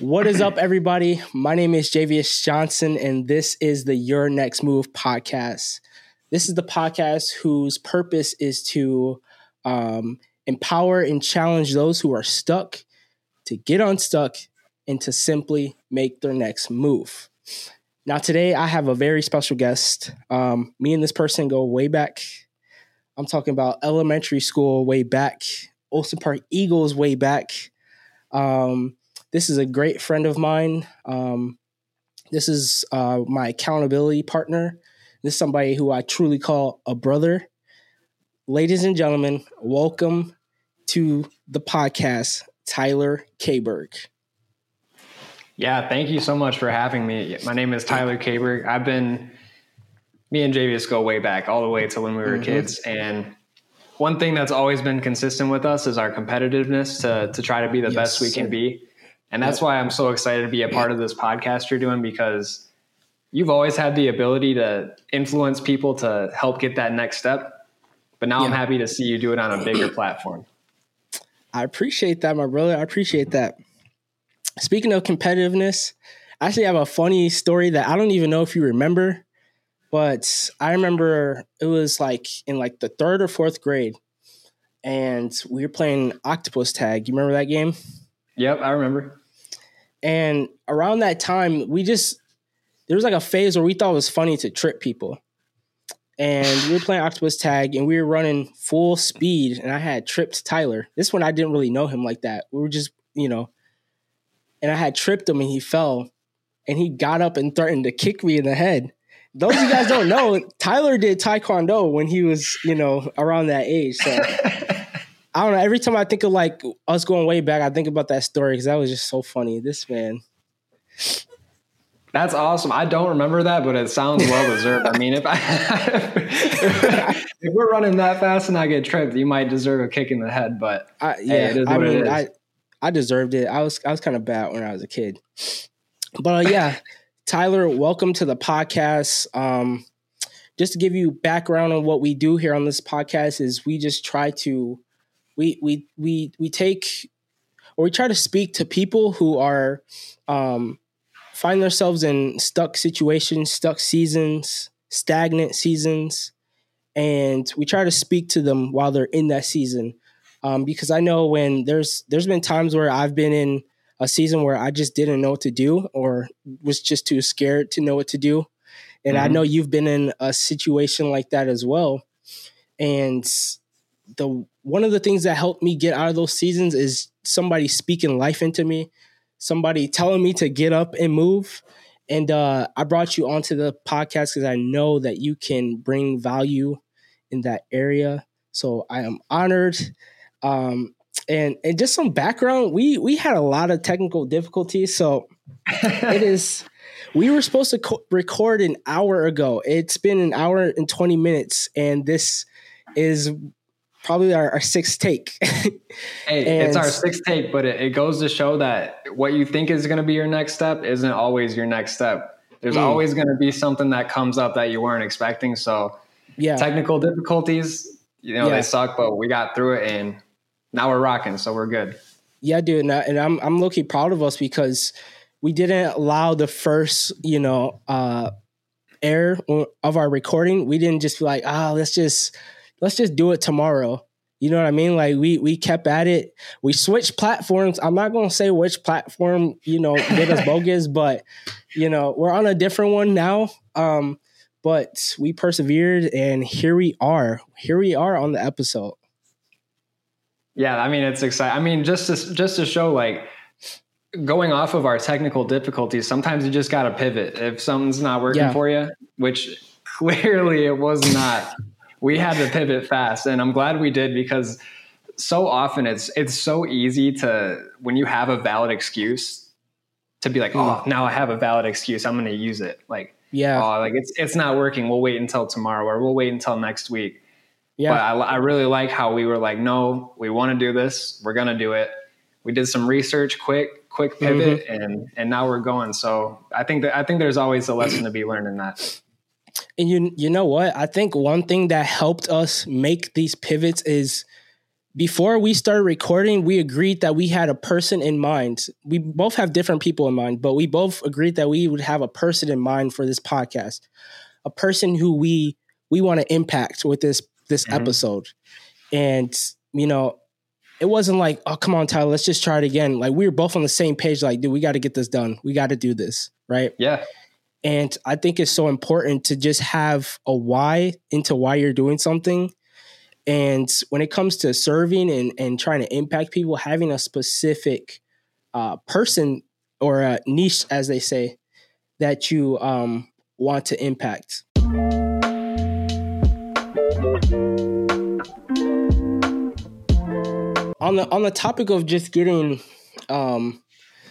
What is up, everybody? My name is Jayvious Johnson, and this is the Your Next Move podcast. This is the podcast whose purpose is to um, empower and challenge those who are stuck to get unstuck and to simply make their next move. Now, today I have a very special guest. Um, me and this person go way back. I'm talking about elementary school way back, Olsen Park Eagles way back. Um, this is a great friend of mine. Um, this is uh, my accountability partner. This is somebody who I truly call a brother. Ladies and gentlemen, welcome to the podcast, Tyler Kaberg. Yeah, thank you so much for having me. My name is Tyler Kaberg. I've been, me and Jayvious go way back, all the way to when we were mm-hmm. kids. And one thing that's always been consistent with us is our competitiveness to, to try to be the yes, best we can be. And that's why I'm so excited to be a part of this podcast you're doing because you've always had the ability to influence people to help get that next step. But now yeah. I'm happy to see you do it on a bigger platform. I appreciate that, my brother. I appreciate that. Speaking of competitiveness, I actually have a funny story that I don't even know if you remember, but I remember it was like in like the third or fourth grade, and we were playing octopus tag. You remember that game? Yep, I remember. And around that time, we just there was like a phase where we thought it was funny to trip people. And we were playing octopus tag and we were running full speed and I had tripped Tyler. This one I didn't really know him like that. We were just, you know, and I had tripped him and he fell and he got up and threatened to kick me in the head. Those of you guys don't know, Tyler did Taekwondo when he was, you know, around that age. So I don't know. Every time I think of like us going way back, I think about that story because that was just so funny. This man. That's awesome. I don't remember that, but it sounds well deserved. I mean, if I if we're running that fast and I get tripped, you might deserve a kick in the head. But I, yeah, hey, I mean, I I deserved it. I was I was kind of bad when I was a kid. But uh, yeah, Tyler, welcome to the podcast. Um, just to give you background on what we do here on this podcast is we just try to we we we we take or we try to speak to people who are um, find themselves in stuck situations, stuck seasons, stagnant seasons, and we try to speak to them while they're in that season. Um, because I know when there's there's been times where I've been in a season where I just didn't know what to do or was just too scared to know what to do, and mm-hmm. I know you've been in a situation like that as well, and the one of the things that helped me get out of those seasons is somebody speaking life into me, somebody telling me to get up and move. And uh, I brought you onto the podcast because I know that you can bring value in that area. So I am honored um, and and just some background, we we had a lot of technical difficulties. So it is. We were supposed to co- record an hour ago. It's been an hour and twenty minutes, and this is probably our, our sixth take. hey, it's our sixth take, but it, it, goes to show that what you think is going to be your next step isn't always your next step. There's mm. always going to be something that comes up that you weren't expecting. So, yeah, technical difficulties, you know, yeah. they suck, but we got through it, and now we're rocking, so we're good. Yeah, dude, and, I, and I'm I'm looking proud of us because we didn't allow the first, you know, uh, air of our recording. We didn't just be like, ah, oh, let's just let's just do it tomorrow. You know what I mean? Like we we kept at it. We switched platforms. I'm not gonna say which platform, you know, made us bogus, but you know, we're on a different one now. Um, but we persevered and here we are. Here we are on the episode. Yeah, I mean it's exciting. I mean just to just to show like going off of our technical difficulties, sometimes you just got to pivot if something's not working yeah. for you, which clearly it was not. We had to pivot fast, and I'm glad we did because so often it's it's so easy to when you have a valid excuse to be like, oh, now I have a valid excuse, I'm going to use it. Like, yeah, oh, like it's it's not working. We'll wait until tomorrow, or we'll wait until next week. Yeah. But I, I really like how we were like, no, we want to do this. We're going to do it. We did some research quick, quick pivot mm-hmm. and, and now we're going. So I think that, I think there's always a lesson to be learned in that. And you, you know what? I think one thing that helped us make these pivots is before we started recording, we agreed that we had a person in mind. We both have different people in mind, but we both agreed that we would have a person in mind for this podcast, a person who we we want to impact with this this mm-hmm. episode. And you know, it wasn't like, oh, come on, Tyler, let's just try it again. Like we were both on the same page. Like, dude, we got to get this done. We got to do this, right? Yeah. And I think it's so important to just have a why into why you're doing something and when it comes to serving and, and trying to impact people, having a specific uh, person or a niche, as they say, that you um, want to impact. On the on the topic of just getting, um,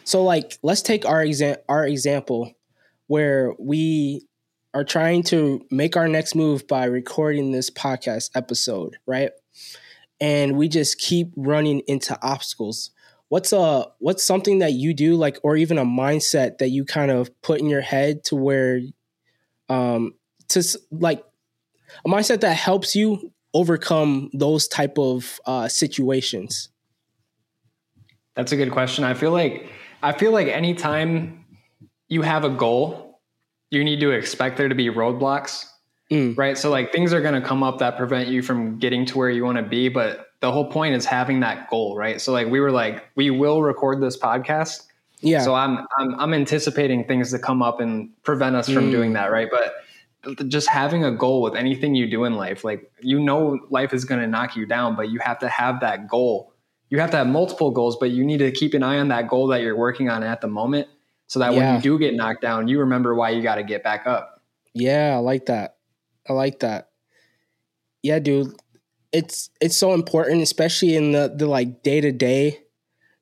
so like let's take our exam our example where we are trying to make our next move by recording this podcast episode, right? And we just keep running into obstacles. What's a what's something that you do like or even a mindset that you kind of put in your head to where um to like a mindset that helps you overcome those type of uh situations? That's a good question. I feel like I feel like anytime you have a goal you need to expect there to be roadblocks. Mm. Right. So like things are going to come up that prevent you from getting to where you want to be. But the whole point is having that goal. Right. So like we were like, we will record this podcast. Yeah. So I'm, I'm, I'm anticipating things to come up and prevent us from mm. doing that. Right. But just having a goal with anything you do in life, like, you know, life is going to knock you down, but you have to have that goal. You have to have multiple goals, but you need to keep an eye on that goal that you're working on at the moment so that yeah. when you do get knocked down, you remember why you got to get back up. Yeah, I like that. I like that. Yeah, dude. It's it's so important, especially in the the like day to day,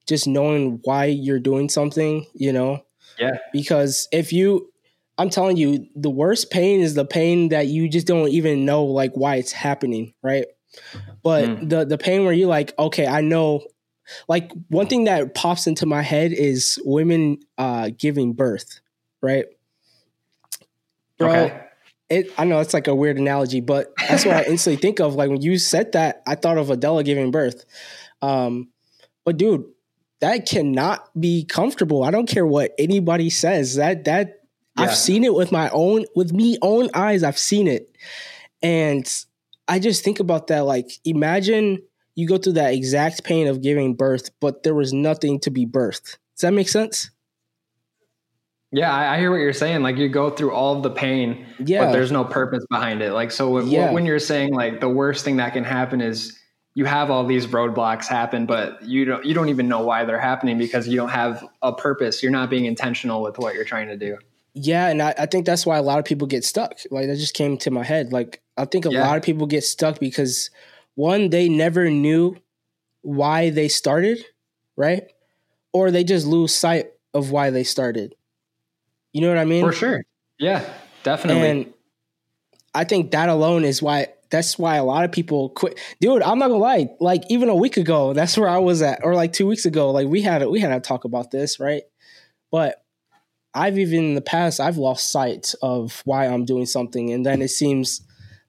just knowing why you're doing something, you know? Yeah. Because if you I'm telling you, the worst pain is the pain that you just don't even know like why it's happening, right? But mm. the the pain where you're like, okay, I know like one thing that pops into my head is women uh giving birth, right? Bro, okay. it I know it's like a weird analogy, but that's what I instantly think of. Like when you said that, I thought of Adela giving birth. Um, but dude, that cannot be comfortable. I don't care what anybody says. That that yeah. I've seen it with my own with me own eyes. I've seen it. And I just think about that like imagine you go through that exact pain of giving birth, but there was nothing to be birthed. Does that make sense? Yeah, I, hear what you're saying. Like you go through all of the pain, yeah. but there's no purpose behind it. Like so, yeah. when you're saying like the worst thing that can happen is you have all these roadblocks happen, but you don't you don't even know why they're happening because you don't have a purpose. You're not being intentional with what you're trying to do. Yeah, and I, I think that's why a lot of people get stuck. Like that just came to my head. Like I think a yeah. lot of people get stuck because one, they never knew why they started, right? Or they just lose sight of why they started. You know what I mean? For sure. Yeah, definitely. And I think that alone is why that's why a lot of people quit. Dude, I'm not gonna lie. Like even a week ago, that's where I was at, or like two weeks ago. Like we had a, we had to talk about this, right? But I've even in the past I've lost sight of why I'm doing something, and then it seems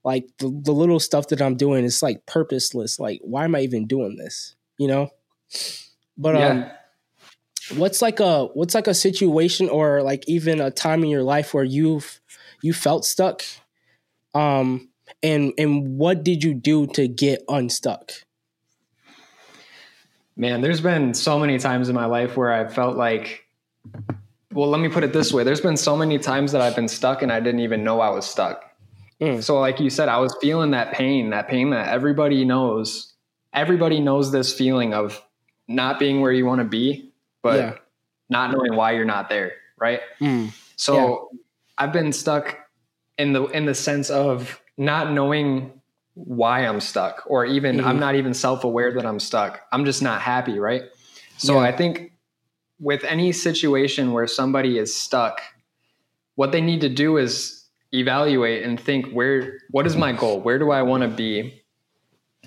like the, the little stuff that I'm doing is like purposeless. Like, why am I even doing this? You know? But yeah. um what's like a what's like a situation or like even a time in your life where you've you felt stuck? Um and and what did you do to get unstuck? Man, there's been so many times in my life where I felt like well, let me put it this way. There's been so many times that I've been stuck and I didn't even know I was stuck. Mm. So, like you said, I was feeling that pain, that pain that everybody knows. Everybody knows this feeling of not being where you want to be, but yeah. not knowing why you're not there, right? Mm. So, yeah. I've been stuck in the in the sense of not knowing why I'm stuck, or even mm-hmm. I'm not even self aware that I'm stuck. I'm just not happy, right? So, yeah. I think with any situation where somebody is stuck, what they need to do is evaluate and think where what is my goal where do i want to be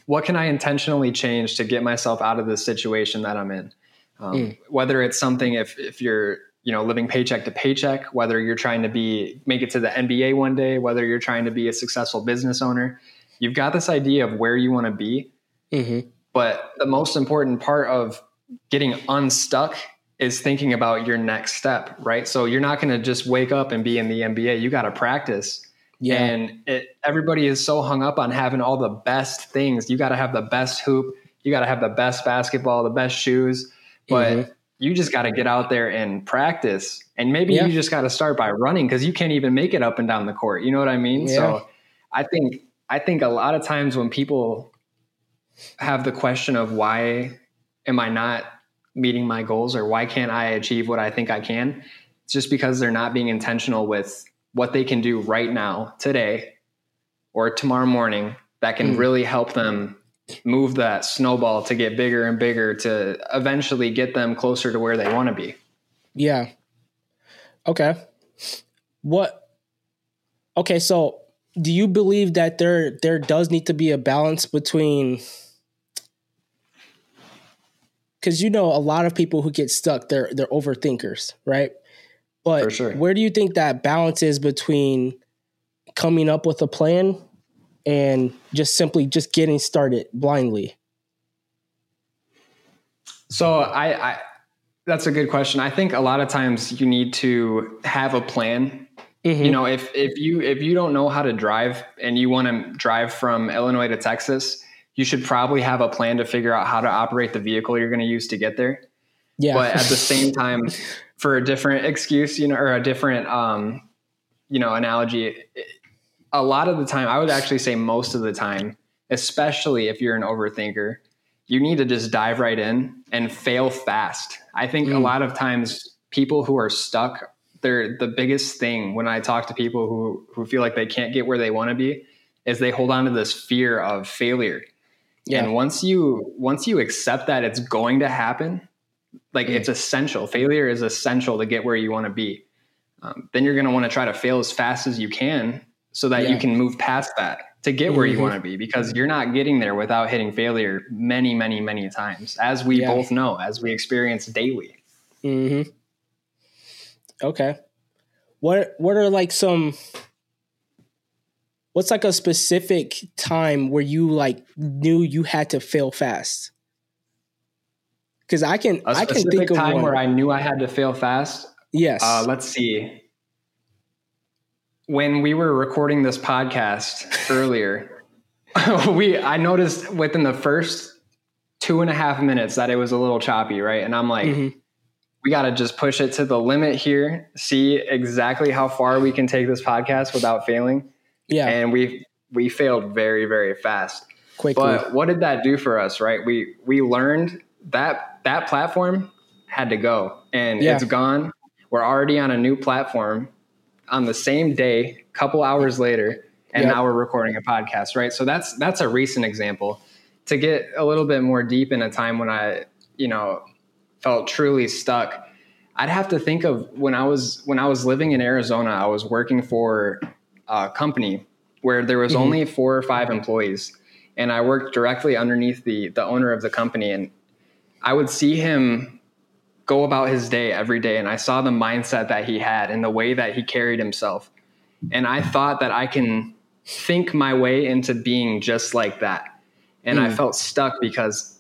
what can i intentionally change to get myself out of this situation that i'm in um, mm. whether it's something if if you're you know living paycheck to paycheck whether you're trying to be make it to the nba one day whether you're trying to be a successful business owner you've got this idea of where you want to be mm-hmm. But the most important part of getting unstuck is thinking about your next step, right? So you're not going to just wake up and be in the NBA. You got to practice. Yeah. And it, everybody is so hung up on having all the best things. You got to have the best hoop. You got to have the best basketball, the best shoes. But mm-hmm. you just got to get out there and practice. And maybe yeah. you just got to start by running because you can't even make it up and down the court. You know what I mean? Yeah. So I think I think a lot of times when people have the question of why am I not meeting my goals or why can't I achieve what I think I can? It's just because they're not being intentional with what they can do right now, today, or tomorrow morning that can mm. really help them move that snowball to get bigger and bigger to eventually get them closer to where they want to be. Yeah. Okay. What Okay, so do you believe that there there does need to be a balance between because you know a lot of people who get stuck they're they're overthinkers right but sure. where do you think that balance is between coming up with a plan and just simply just getting started blindly so i i that's a good question i think a lot of times you need to have a plan mm-hmm. you know if if you if you don't know how to drive and you want to drive from illinois to texas you should probably have a plan to figure out how to operate the vehicle you're going to use to get there. Yeah. But at the same time, for a different excuse, you know, or a different, um, you know, analogy, a lot of the time, I would actually say most of the time, especially if you're an overthinker, you need to just dive right in and fail fast. I think mm. a lot of times people who are stuck, they're the biggest thing when I talk to people who who feel like they can't get where they want to be is they hold on to this fear of failure. Yeah. And once you once you accept that it's going to happen, like mm. it's essential. Failure is essential to get where you want to be. Um, then you're going to want to try to fail as fast as you can so that yeah. you can move past that to get where mm-hmm. you want to be because you're not getting there without hitting failure many many many times as we yeah. both know as we experience daily mm-hmm. okay what what are like some what's like a specific time where you like knew you had to fail fast? Because I can, a I can think of time one. where I knew I had to fail fast. Yes. Uh, let's see. When we were recording this podcast earlier, we I noticed within the first two and a half minutes that it was a little choppy, right? And I'm like, mm-hmm. we got to just push it to the limit here, see exactly how far we can take this podcast without failing. Yeah. And we we failed very very fast. Quickly. But what did that do for us, right? We we learned that that platform had to go and yeah. it's gone. We're already on a new platform on the same day, couple hours later, and yep. now we're recording a podcast, right? So that's that's a recent example. To get a little bit more deep in a time when I, you know, felt truly stuck, I'd have to think of when I was when I was living in Arizona, I was working for uh, company where there was mm-hmm. only four or five employees, and I worked directly underneath the the owner of the company, and I would see him go about his day every day, and I saw the mindset that he had and the way that he carried himself, and I thought that I can think my way into being just like that, and mm. I felt stuck because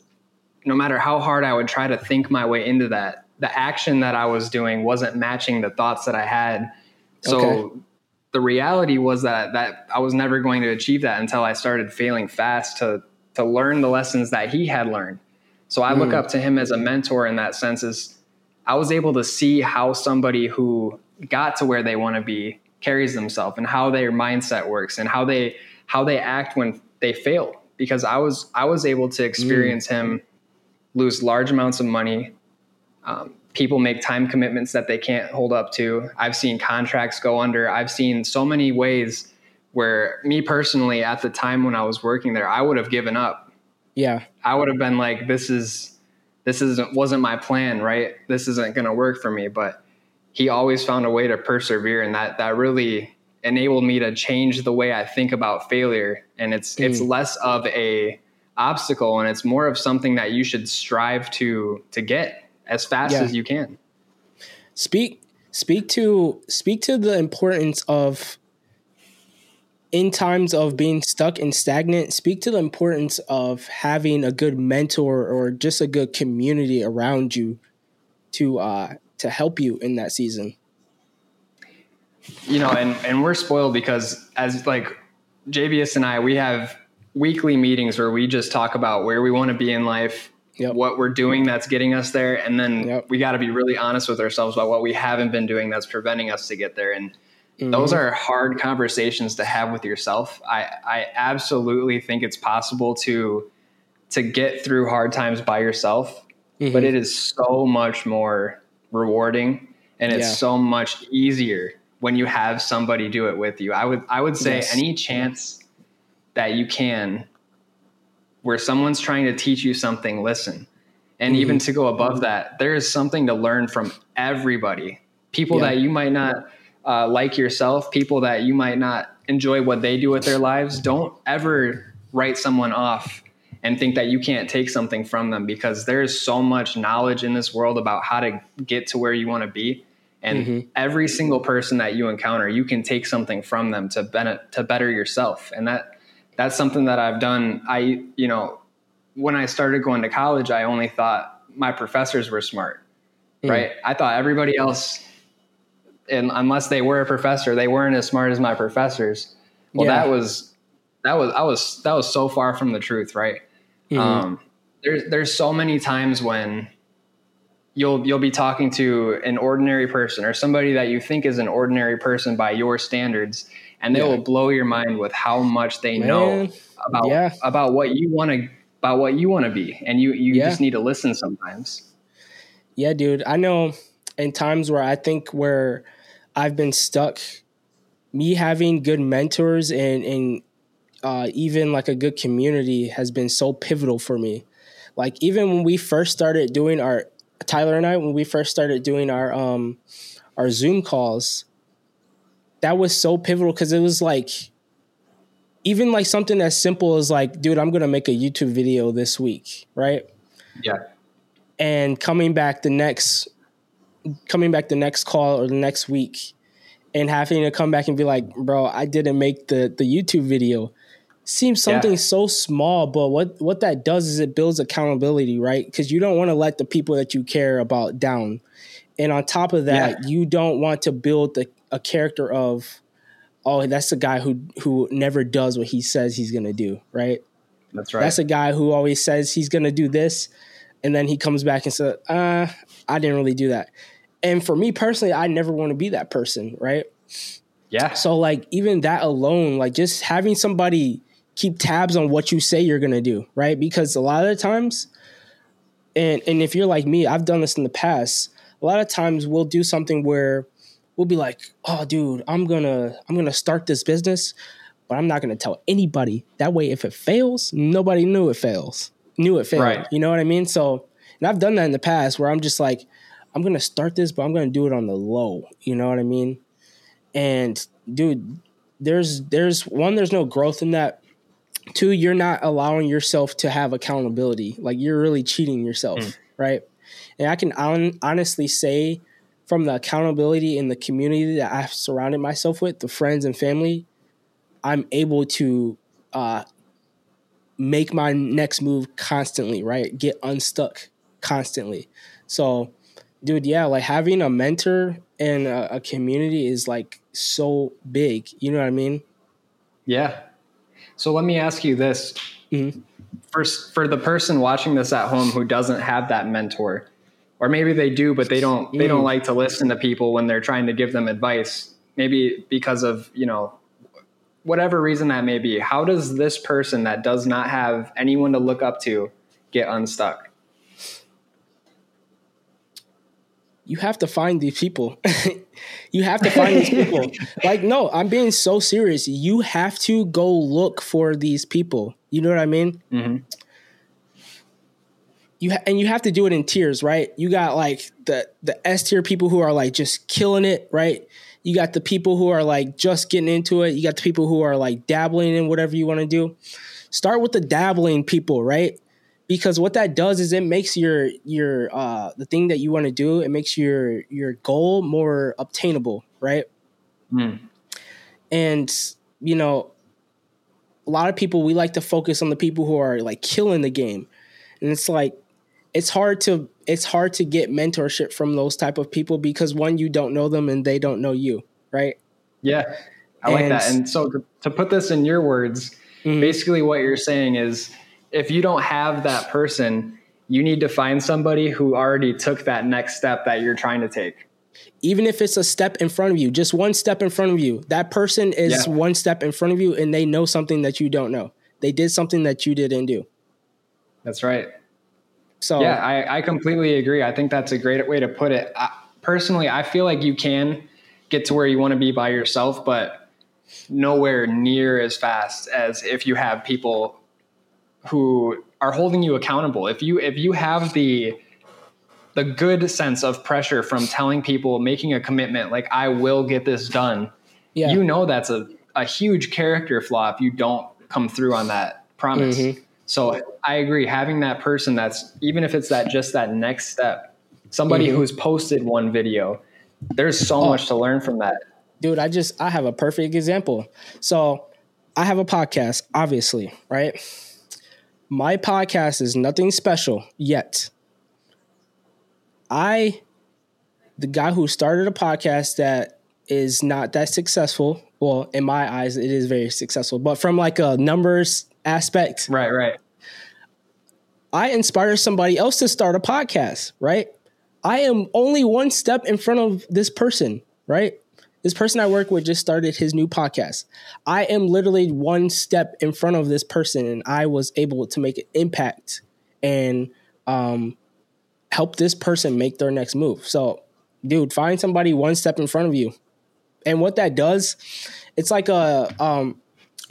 no matter how hard I would try to think my way into that, the action that I was doing wasn't matching the thoughts that I had. So okay the reality was that that I was never going to achieve that until I started failing fast to to learn the lessons that he had learned. So I mm. look hmm. up to him as a mentor in that sense is I was able to see how somebody who got to where they want to be carries themselves and how their mindset works and how they how they act when they fail because I was I was able to experience mm. him lose large amounts of money um, people make time commitments that they can't hold up to. I've seen contracts go under. I've seen so many ways where me personally at the time when I was working there, I would have given up. Yeah. I would have been like this is this isn't wasn't my plan, right? This isn't going to work for me, but he always found a way to persevere and that that really enabled me to change the way I think about failure and it's mm. it's less of a obstacle and it's more of something that you should strive to to get as fast yeah. as you can. Speak speak to speak to the importance of in times of being stuck and stagnant, speak to the importance of having a good mentor or just a good community around you to uh, to help you in that season. You know, and and we're spoiled because as like Jayvious and I, we have weekly meetings where we just talk about where we want to be in life, yep. what we're doing that's getting us there, and then yep. we got to be really honest with ourselves about what we haven't been doing that's preventing us to get there. And mm-hmm. those are hard conversations to have with yourself. I I absolutely think it's possible to to get through hard times by yourself, mm-hmm. but it is so much more rewarding and it's yeah. so much easier when you have somebody do it with you. I would I would say yes. any chance that you can where someone's trying to teach you something, listen. And mm-hmm. even to go above that, there is something to learn from everybody. People yeah. that you might not uh, like yourself, people that you might not enjoy what they do with their lives. Don't ever write someone off and think that you can't take something from them because there's so much knowledge in this world about how to get to where you want to be. And mm-hmm. every single person that you encounter, you can take something from them to, ben- to better yourself. And that that's something that I've done. I, you know, when I started going to college, I only thought my professors were smart, mm. right? I thought everybody else, and unless they were a professor, they weren't as smart as my professors. Well, yeah. that was, that was, I was, that was so far from the truth, right? Mm-hmm. Um, there's, there's so many times when you'll, you'll be talking to an ordinary person or somebody that you think is an ordinary person by your standards and they yeah. will blow your mind with how much they Man. know about yeah. about what you want to about what you want to be and you you yeah. just need to listen sometimes yeah dude i know in times where i think where i've been stuck me having good mentors and and uh, even like a good community has been so pivotal for me like even when we first started doing our tyler and i when we first started doing our um our zoom calls that was so pivotal because it was like even like something as simple as like, dude, I'm gonna make a YouTube video this week, right? Yeah. And coming back the next coming back the next call or the next week and having to come back and be like, bro, I didn't make the the YouTube video. Seems something yeah. so small, but what what that does is it builds accountability, right? Because you don't want to let the people that you care about down. And on top of that, yeah. you don't want to build the a character of oh that's the guy who who never does what he says he's gonna do right? That's right. That's a guy who always says he's gonna do this and then he comes back and says uh i didn't really do that. And for me personally i never want to be that person right? Yeah. So like even that alone like just having somebody keep tabs on what you say you're gonna do right? Because a lot of the times and and if you're like me i've done this in the past a lot of times we'll do something where we'll be like, "Oh, dude, I'm gonna I'm gonna start this business, but I'm not gonna tell anybody. That way, if it fails, nobody knew it fails, knew it failed. Right. You know what I mean? So, and I've done that in the past where I'm just like, I'm gonna start this, but I'm gonna do it on the low. You know what I mean? And dude, there's there's one, there's no growth in that. Two, you're not allowing yourself to have accountability. Like you're really cheating yourself, mm. right? And I can on, honestly say from the accountability in the community that I've surrounded myself with, the friends and family, I'm able to uh, make my next move constantly, right? Get unstuck constantly. So, dude, yeah, like having a mentor and a, a community is like so big. You know what I mean? Yeah. So let me ask you this. Mm-hmm. First, for the person watching this at home who doesn't have that mentor, or maybe they do but they don't they don't like to listen to people when they're trying to give them advice. Maybe because of you know whatever reason that may be how does this person that does not have anyone to look up to get unstuck? You have to find these people. You have to find these people. Like no i'm being so serious. You have to go look for these people. You know what i mean? Mm-hmm you ha- and you have to do it in tiers, right? You got like the the S tier people who are like just killing it, right? You got the people who are like just getting into it. You got the people who are like dabbling in whatever you want to do. Start with the dabbling people, right? Because what that does is it makes your your uh the thing that you want to do, it makes your your goal more obtainable, right? Mm. And you know, a lot of people we like to focus on the people who are like killing the game. And it's like it's hard to it's hard to get mentorship from those type of people because one you don't know them and they don't know you, right? Yeah. I and, like that. And so to, to, put this in your words, mm-hmm. basically what you're saying is if you don't have that person, you need to find somebody who already took that next step that you're trying to take even if it's a step in front of you, just one step in front of you, that person is yeah. one step in front of you and they know something that you don't know. They did something that you didn't do. That's right. So, yeah, I, I completely agree. I think that's a great way to put it. I, personally, I feel like you can get to where you want to be by yourself, but nowhere near as fast as if you have people who are holding you accountable. If you if you have the the good sense of pressure from telling people, making a commitment, like I will get this done. Yeah. You know that's a, a huge character flaw if you don't come through on that promise. Mm-hmm. So I agree, having that person that's even if it's that just that next step, somebody mm-hmm. who's posted one video, there's so oh. much to learn from that. Dude, I just I have a perfect example. So I have a podcast, obviously, right? My podcast is nothing special yet I, the guy who started a podcast that is not that successful. Well, in my eyes, it is very successful, but from like a numbers aspect, right, right. I inspire somebody else to start a podcast, right? I am only one step in front of this person, right? This person I work with just started his new podcast. I am literally one step in front of this person, and I was able to make an impact and um, help this person make their next move. So, dude, find somebody one step in front of you. And what that does, it's like a um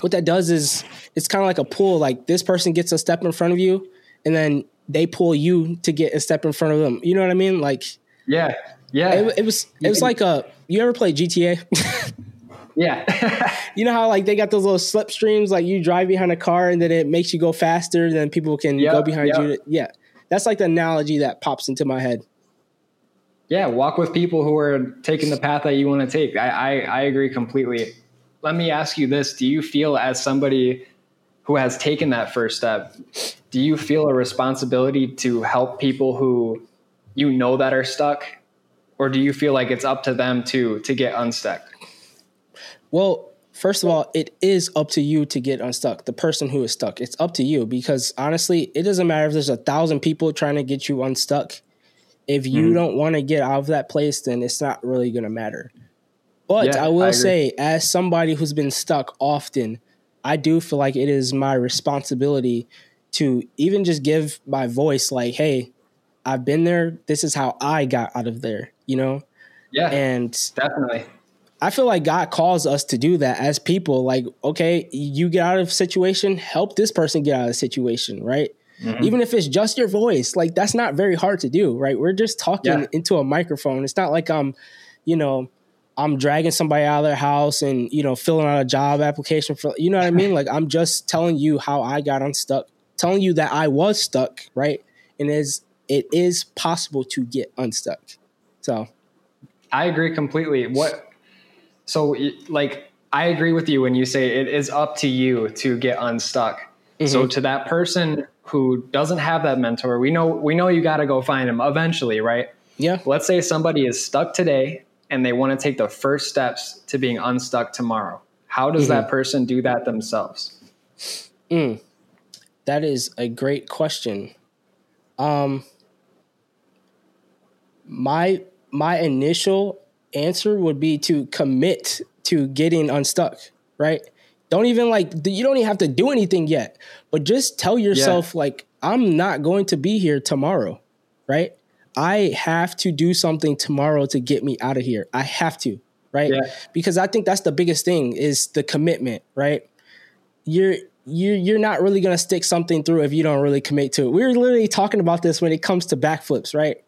what that does is it's kind of like a pull like this person gets a step in front of you and then they pull you to get a step in front of them. You know what I mean? Like Yeah. Yeah. It, it was it was like a you ever play GTA? yeah. you know how like they got those little slipstreams like you drive behind a car and then it makes you go faster than people can yep, go behind yep. you. Yeah that's like the analogy that pops into my head. Yeah, walk with people who are taking the path that you want to take. I, I, I agree completely. Let me ask you this: Do you feel, as somebody who has taken that first step, do you feel a responsibility to help people who you know that are stuck, or do you feel like it's up to them to to get unstuck? Well, First of all, it is up to you to get unstuck. The person who is stuck, it's up to you because honestly, it doesn't matter if there's a thousand people trying to get you unstuck. If you mm-hmm. don't want to get out of that place, then it's not really going to matter. But yeah, I will I say, as somebody who's been stuck often, I do feel like it is my responsibility to even just give my voice, like, hey, I've been there. This is how I got out of there, you know? Yeah. And definitely. I feel like God calls us to do that as people. Like, okay, you get out of a situation, help this person get out of the situation, right? Mm-hmm. Even if it's just your voice, like that's not very hard to do, right? We're just talking yeah. into a microphone. It's not like I'm, you know, I'm dragging somebody out of their house and you know filling out a job application for you know what I mean. like I'm just telling you how I got unstuck, telling you that I was stuck, right? And it is it is possible to get unstuck. So, I agree completely. What so like I agree with you when you say it is up to you to get unstuck. Mm-hmm. So to that person who doesn't have that mentor, we know we know you got to go find him eventually, right? Yeah. Let's say somebody is stuck today and they want to take the first steps to being unstuck tomorrow. How does mm-hmm. that person do that themselves? Mm. That is a great question. Um my my initial answer would be to commit to getting unstuck, right? Don't even like you don't even have to do anything yet, but just tell yourself yeah. like I'm not going to be here tomorrow, right? I have to do something tomorrow to get me out of here. I have to, right? Yeah. Because I think that's the biggest thing is the commitment, right? You're you're you're not really gonna stick something through if you don't really commit to it. We are literally talking about this when it comes to backflips, right?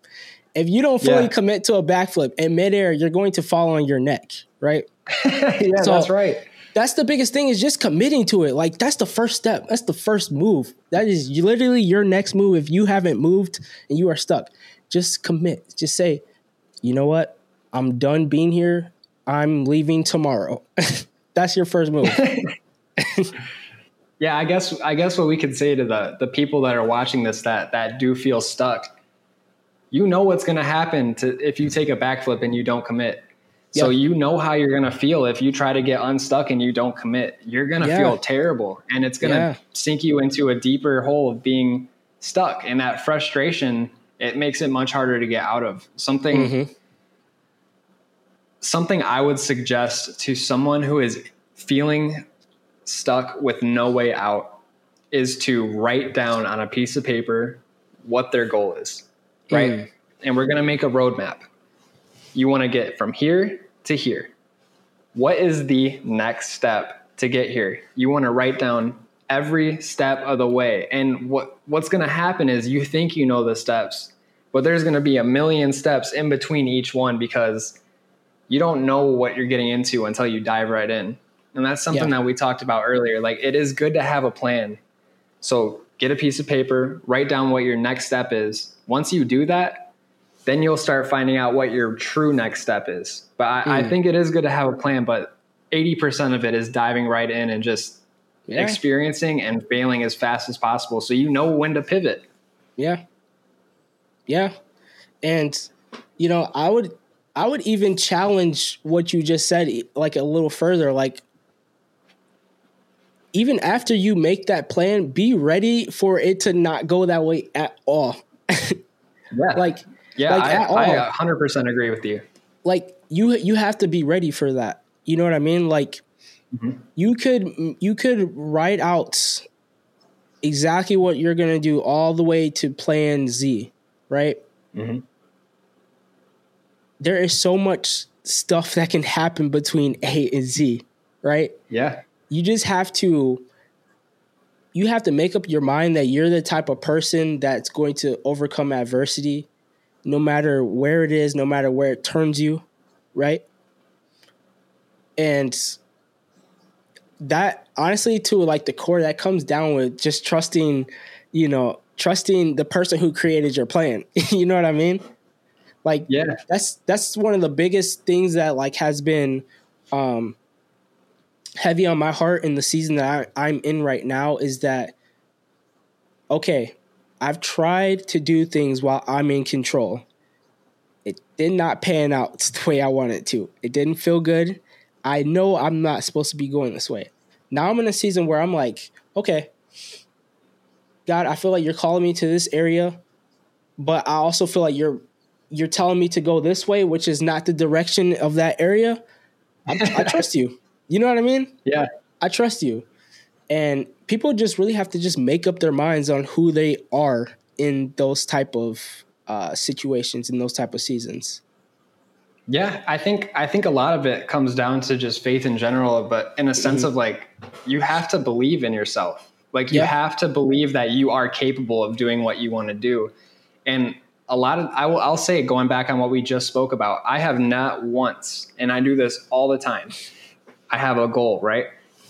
If you don't fully yeah. commit to a backflip in midair, you're going to fall on your neck, right? yeah, so that's right. That's the biggest thing is just committing to it. Like that's the first step. That's the first move. That is literally your next move. If you haven't moved and you are stuck, just commit. Just say, you know what? I'm done being here. I'm leaving tomorrow. that's your first move. yeah, I guess I guess what we could say to the the people that are watching this that that do feel stuck, you know what's going to happen to if you take a backflip and you don't commit. So you know how you're going to feel if you try to get unstuck and you don't commit. You're going to yeah. feel terrible and it's going to yeah. sink you into a deeper hole of being stuck and that frustration it makes it much harder to get out of. Something mm-hmm. something I would suggest to someone who is feeling stuck with no way out is to write down on a piece of paper what their goal is, right? Mm. And we're going to make a roadmap. You want to get from here to here. What is the next step to get here? You want to write down every step of the way. And what what's going to happen is you think you know the steps, but there's going to be a million steps in between each one because you don't know what you're getting into until you dive right in. And that's something yeah. that we talked about earlier. Like it is good to have a plan. So get a piece of paper, write down what your next step is. Once you do that, then you'll start finding out what your true next step is. But I, mm. I think it is good to have a plan, but 80% of it is diving right in and just yeah. experiencing and failing as fast as possible. So you know when to pivot. Yeah. Yeah. And, you know, I would, I would even challenge what you just said like a little further. Like even after you make that plan, be ready for it to not go that way at all. yeah. Like, yeah, like I, I 100% agree with you. Like you, you have to be ready for that. You know what I mean? Like mm-hmm. you could, you could write out exactly what you're going to do all the way to plan Z, right? Mm-hmm. There is so much stuff that can happen between A and Z, right? Yeah you just have to you have to make up your mind that you're the type of person that's going to overcome adversity no matter where it is, no matter where it turns you, right? And that honestly to like the core that comes down with just trusting, you know, trusting the person who created your plan. you know what I mean? Like yeah. That's that's one of the biggest things that like has been um heavy on my heart in the season that I, I'm in right now is that okay, I've tried to do things while I'm in control. It did not pan out the way I wanted to. It didn't feel good. I know I'm not supposed to be going this way. Now I'm in a season where I'm like, okay, God, I feel like you're calling me to this area, but I also feel like you're you're telling me to go this way, which is not the direction of that area. I, I trust you. You know what I mean? Yeah. I trust you. And people just really have to just make up their minds on who they are in those type of uh, situations in those type of seasons. Yeah, I think I think a lot of it comes down to just faith in general, but in a sense mm-hmm. of like you have to believe in yourself. Like you yeah. have to believe that you are capable of doing what you want to do. And a lot of I will I'll say going back on what we just spoke about, I have not once, and I do this all the time. I have a goal, right?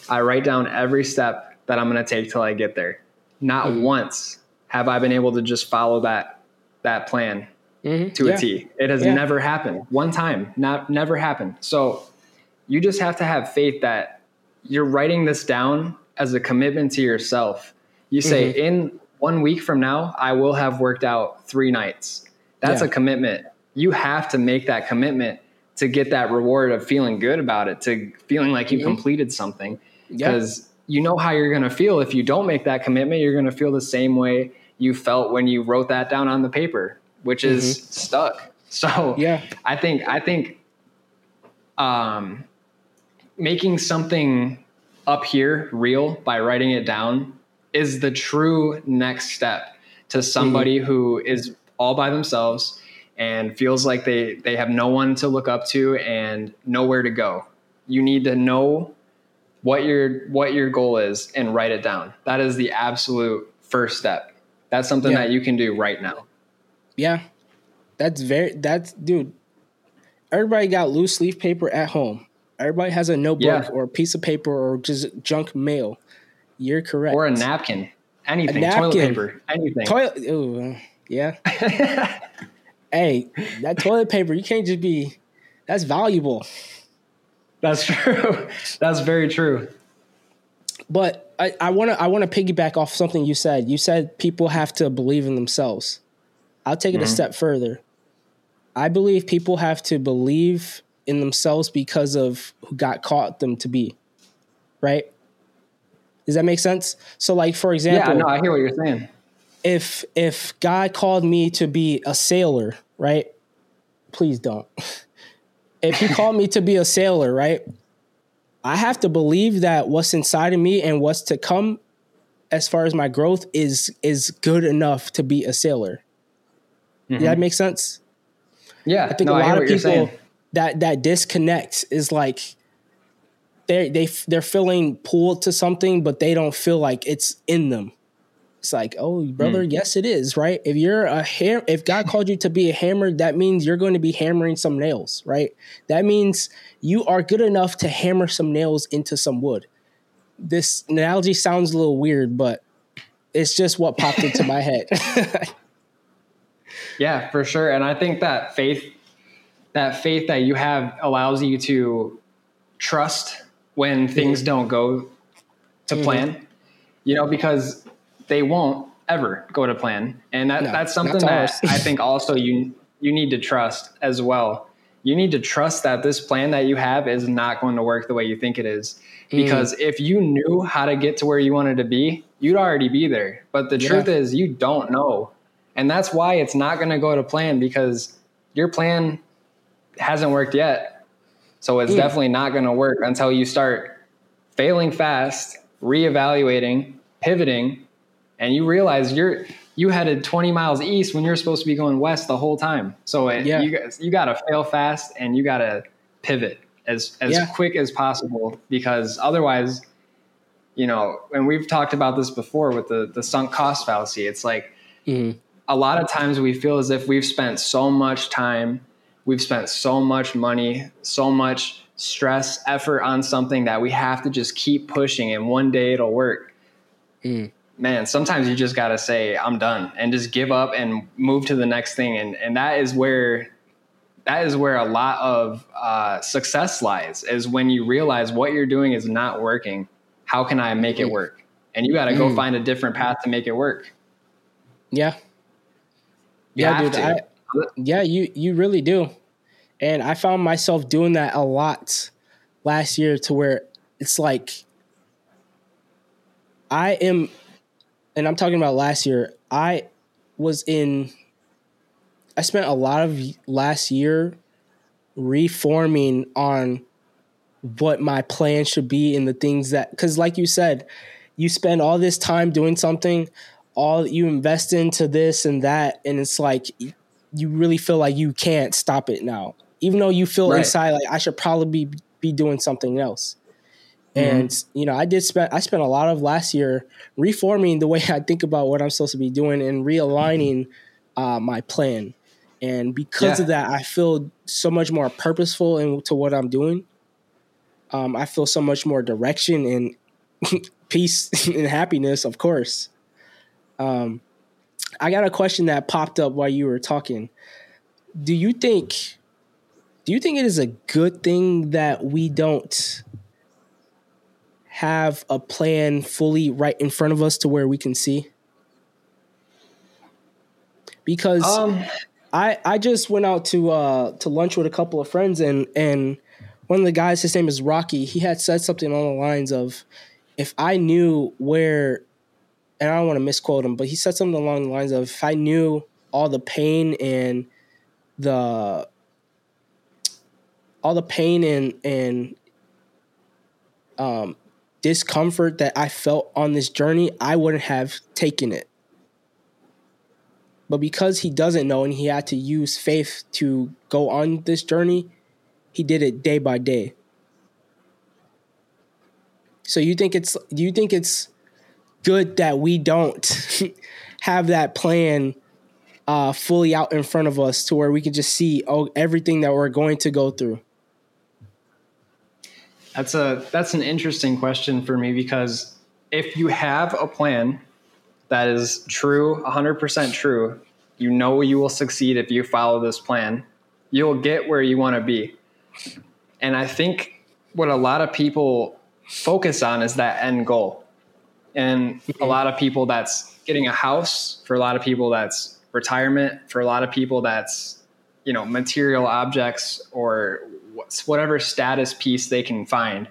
I write down every step that I'm going to take till I get there. Not mm-hmm. once have I been able to just follow that that plan mm-hmm. to yeah. a T. It has yeah. never happened. One time, not never happened. So you just have to have faith that you're writing this down as a commitment to yourself. You say mm-hmm. in 1 week from now, I will have worked out 3 nights. That's yeah. a commitment. You have to make that commitment to get that reward of feeling good about it, to feeling like you mm-hmm. completed something. Because you know how you're going to feel if you don't make that commitment. You're going to feel the same way you felt when you wrote that down on the paper, which is mm-hmm. stuck. So yeah, I think I think um, making something up here real by writing it down is the true next step to somebody mm-hmm. who is all by themselves and feels like they they have no one to look up to and nowhere to go. You need to know what your what your goal is and write it down. That is the absolute first step. That's something yeah. that you can do right now. Yeah. That's very that's dude. Everybody got loose leaf paper at home. Everybody has a notebook yeah. or a piece of paper or just junk mail. You're correct. Or a napkin. Anything. A napkin. Toilet paper. Anything. Toilet ooh, yeah. hey, that toilet paper, you can't just be that's valuable. That's true. That's very true. But I, I wanna I wanna piggyback off something you said. You said people have to believe in themselves. I'll take it mm-hmm. a step further. I believe people have to believe in themselves because of who God caught them to be. Right? Does that make sense? So like for example, Yeah, no, I hear what you're saying. If if God called me to be a sailor, right? Please don't. if he called me to be a sailor, right? I have to believe that what's inside of me and what's to come as far as my growth is is good enough to be a sailor. Mm-hmm. that make sense? Yeah. I think no, a lot of people that that disconnect is like they they they're feeling pulled to something, but they don't feel like it's in them. It's like, oh, brother, mm. yes, it is, right? If you're a ham, if God called you to be a hammer, that means you're going to be hammering some nails, right? That means you are good enough to hammer some nails into some wood. This analogy sounds a little weird, but it's just what popped into my head. yeah, for sure. And I think that faith, that faith that you have allows you to trust when things mm-hmm. don't go to mm-hmm. plan, you know, because they won't ever go to plan. And that, no, that's something that I think also you, you need to trust as well you need to trust that this plan that you have is not going to work the way you think it is. Mm. Because mm. if you knew how to get to where you wanted to be, you'd already be there. But the yeah. truth is, you don't know. And that's why it's not going to go to plan because your plan hasn't worked yet. So it's mm. definitely not going to work until you start failing fast, reevaluating, pivoting, and you realize you're you headed 20 miles east when you're supposed to be going west the whole time. So it, yeah. you you got to fail fast and you got to pivot as as yeah. quick as possible because otherwise, you know, and we've talked about this before with the the sunk cost fallacy. It's like mm-hmm. a lot of times we feel as if we've spent so much time, we've spent so much money, so much stress, effort on something that we have to just keep pushing and one day it'll work. Mm man, sometimes you just got to say, I'm done and just give up and move to the next thing. And, and that is where, that is where a lot of uh, success lies is when you realize what you're doing is not working. How can I make it work? And you got to mm. go find a different path to make it work. Yeah. You yeah, dude. I, yeah, you, you really do. And I found myself doing that a lot last year to where it's like I am and I'm talking about last year, I was in I spent a lot of last year reforming on what my plan should be and the things that cuz like you said, you spend all this time doing something, all you invest into this and that and it's like you really feel like you can't stop it now. Even though you feel right. inside like I should probably be, be doing something else. Mm-hmm. And you know, I did spend I spent a lot of last year reforming the way I think about what I'm supposed to be doing and realigning uh, my plan. And because yeah. of that, I feel so much more purposeful into what I'm doing. Um, I feel so much more direction and peace and happiness, of course. Um, I got a question that popped up while you were talking. Do you think do you think it is a good thing that we don't have a plan fully right in front of us to where we can see? Because um, I I just went out to uh to lunch with a couple of friends and and one of the guys his name is Rocky he had said something along the lines of if I knew where and I don't want to misquote him but he said something along the lines of if I knew all the pain and the all the pain and and um discomfort that I felt on this journey, I wouldn't have taken it. But because he doesn't know and he had to use faith to go on this journey, he did it day by day. So you think it's do you think it's good that we don't have that plan uh, fully out in front of us to where we can just see oh everything that we're going to go through? That's a that's an interesting question for me because if you have a plan that is true, 100% true, you know you will succeed if you follow this plan. You'll get where you want to be. And I think what a lot of people focus on is that end goal. And a lot of people that's getting a house. For a lot of people that's retirement. For a lot of people that's, you know, material objects or whatever status piece they can find.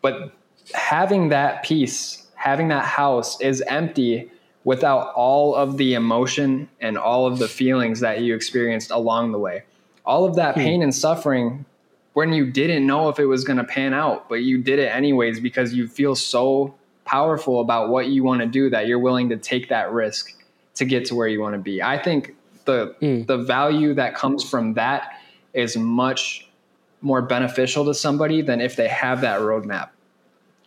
But having that piece, having that house is empty without all of the emotion and all of the feelings that you experienced along the way. All of that hmm. pain and suffering when you didn't know if it was going to pan out, but you did it anyways because you feel so powerful about what you want to do that you're willing to take that risk to get to where you want to be. I think the mm. the value that comes from that is much more beneficial to somebody than if they have that roadmap.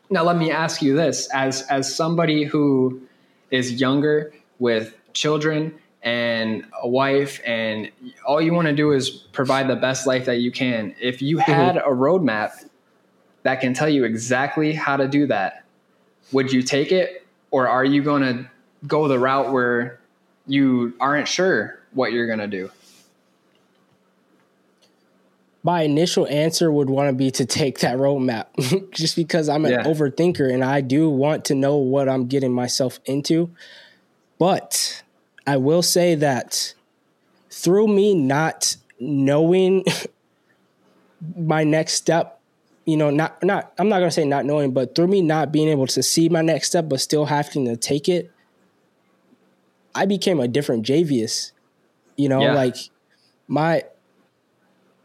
Now let me ask you this as as somebody who is younger with children and a wife and all you want to do is provide the best life that you can. If you mm-hmm. had mm-hmm. a roadmap that can tell you exactly how to do that, would you take it or are you going to go the route where you aren't sure what you're going to do? My initial answer would want to be to take that roadmap just because I'm an yeah. overthinker and I do want to know what I'm getting myself into. But I will say that through me not knowing my next step, you know, not not I'm not gonna say not knowing, but through me not being able to see my next step, but still having to take it, I became a different Jayvious. You know, yeah. like my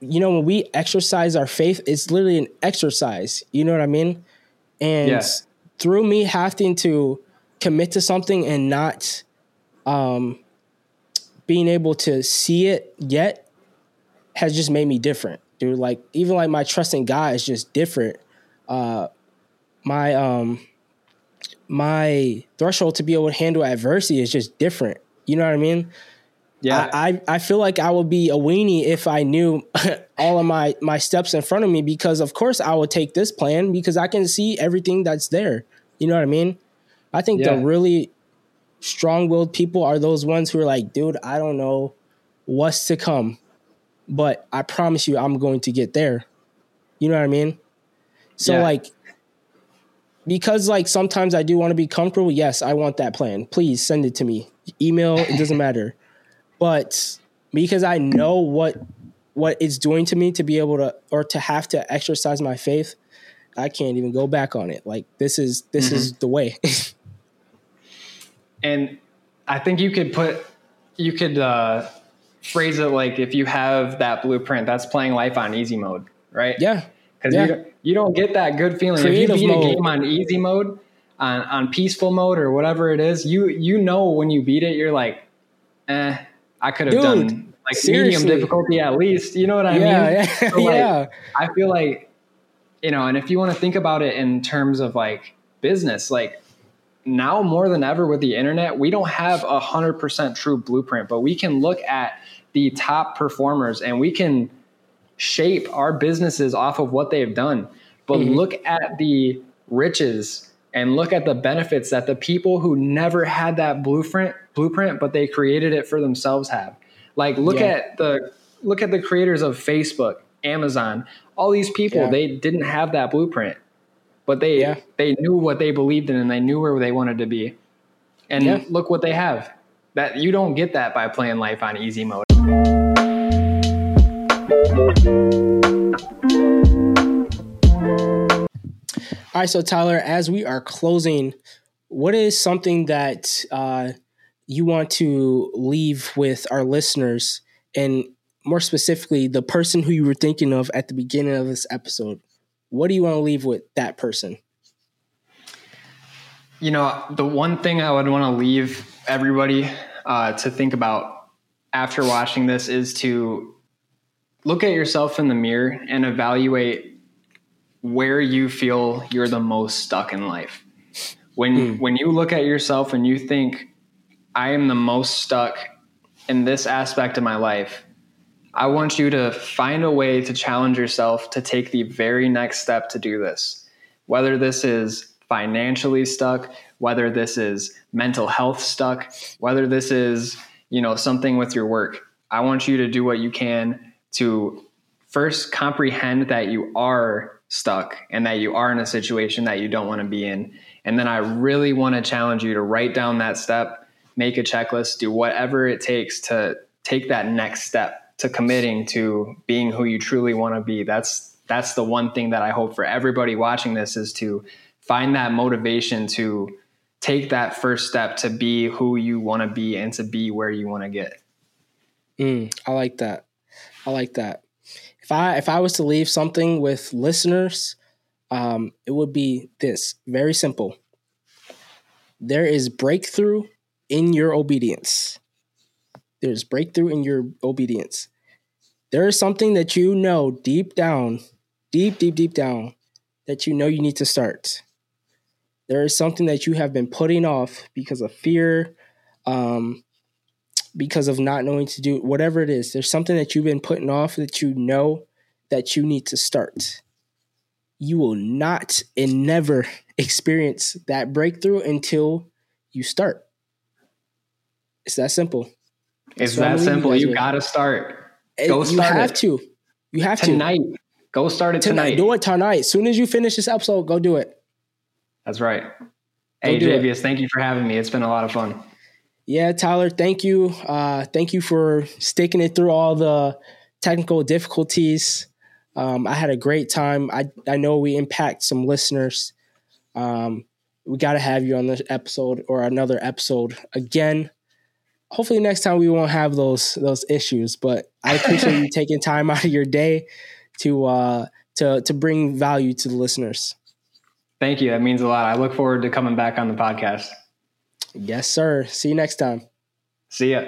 you know, when we exercise our faith, it's literally an exercise. You know what I mean? And yeah. through me having to commit to something and not um, being able to see it yet has just made me different, dude. Like even like my trust in God is just different. Uh, my um, my threshold to be able to handle adversity is just different. You know what I mean? Yeah. I, I, feel like I would be a weenie if I knew all of my my steps in front of me because of course I would take this plan because I can see everything that's there. You know what I mean? I think yeah. the really strong-willed people are those ones who are like, dude, I don't know what's to come, but I promise you I'm going to get there. You know what I mean? So yeah. like because like sometimes I do want to be comfortable, yes, I want that plan. Please send it to me. Email, it doesn't matter but because I know what what it's doing to me to be able to or to have to exercise my faith, I can't even go back on it. Like this is this mm-hmm. is the way. and I think you could put you could uh, phrase it like if you have that blueprint, that's playing life on easy mode, right? Yeah. Because yeah. you, don't, you don't get that good feeling Creative if you beat mode. a game on easy mode, on, on peaceful mode or whatever it is. You you know when you beat it, you're like, eh, I could have Dude, done like seriously. medium difficulty at least. You know what I yeah, mean? Yeah, so like, yeah. I feel like, you know, and if you want to think about it in terms of like business, like now more than ever with the internet, we don't have a hundred percent true blueprint, but we can look at the top performers and we can shape our businesses off of what they've done. But mm-hmm. look at the riches and look at the benefits that the people who never had that blueprint blueprint but they created it for themselves have like look yeah. at the look at the creators of facebook amazon all these people yeah. they didn't have that blueprint but they yeah. they knew what they believed in and they knew where they wanted to be and look what they have that you don't get that by playing life on easy mode all right, so Tyler, as we are closing, what is something that uh, you want to leave with our listeners, and more specifically, the person who you were thinking of at the beginning of this episode? What do you want to leave with that person? You know, the one thing I would want to leave everybody uh, to think about after watching this is to look at yourself in the mirror and evaluate where you feel you're the most stuck in life. When mm. when you look at yourself and you think I am the most stuck in this aspect of my life, I want you to find a way to challenge yourself to take the very next step to do this. Whether this is financially stuck, whether this is mental health stuck, whether this is, you know, something with your work. I want you to do what you can to first comprehend that you are stuck and that you are in a situation that you don't want to be in And then I really want to challenge you to write down that step, make a checklist, do whatever it takes to take that next step to committing to being who you truly want to be. That's that's the one thing that I hope for everybody watching this is to find that motivation to take that first step to be who you want to be and to be where you want to get. Mm, I like that. I like that. If I if I was to leave something with listeners, um, it would be this very simple. There is breakthrough in your obedience. There's breakthrough in your obedience. There is something that you know deep down, deep, deep, deep down, that you know you need to start. There is something that you have been putting off because of fear, um, because of not knowing to do whatever it is. There's something that you've been putting off that you know that you need to start. You will not and never experience that breakthrough until you start. It's that simple. It's that simple. You, you got to start. Go start. You have it. to. You have tonight. to. Tonight. Go start it tonight. tonight. Do it tonight. As soon as you finish this episode, go do it. That's right. Hey, Jayvious, thank you for having me. It's been a lot of fun. Yeah, Tyler, thank you. Uh, thank you for sticking it through all the technical difficulties. Um, I had a great time. I, I know we impact some listeners. Um, we got to have you on this episode or another episode again. Hopefully next time we won't have those those issues. But I appreciate you taking time out of your day to uh, to to bring value to the listeners. Thank you. That means a lot. I look forward to coming back on the podcast. Yes, sir. See you next time. See ya.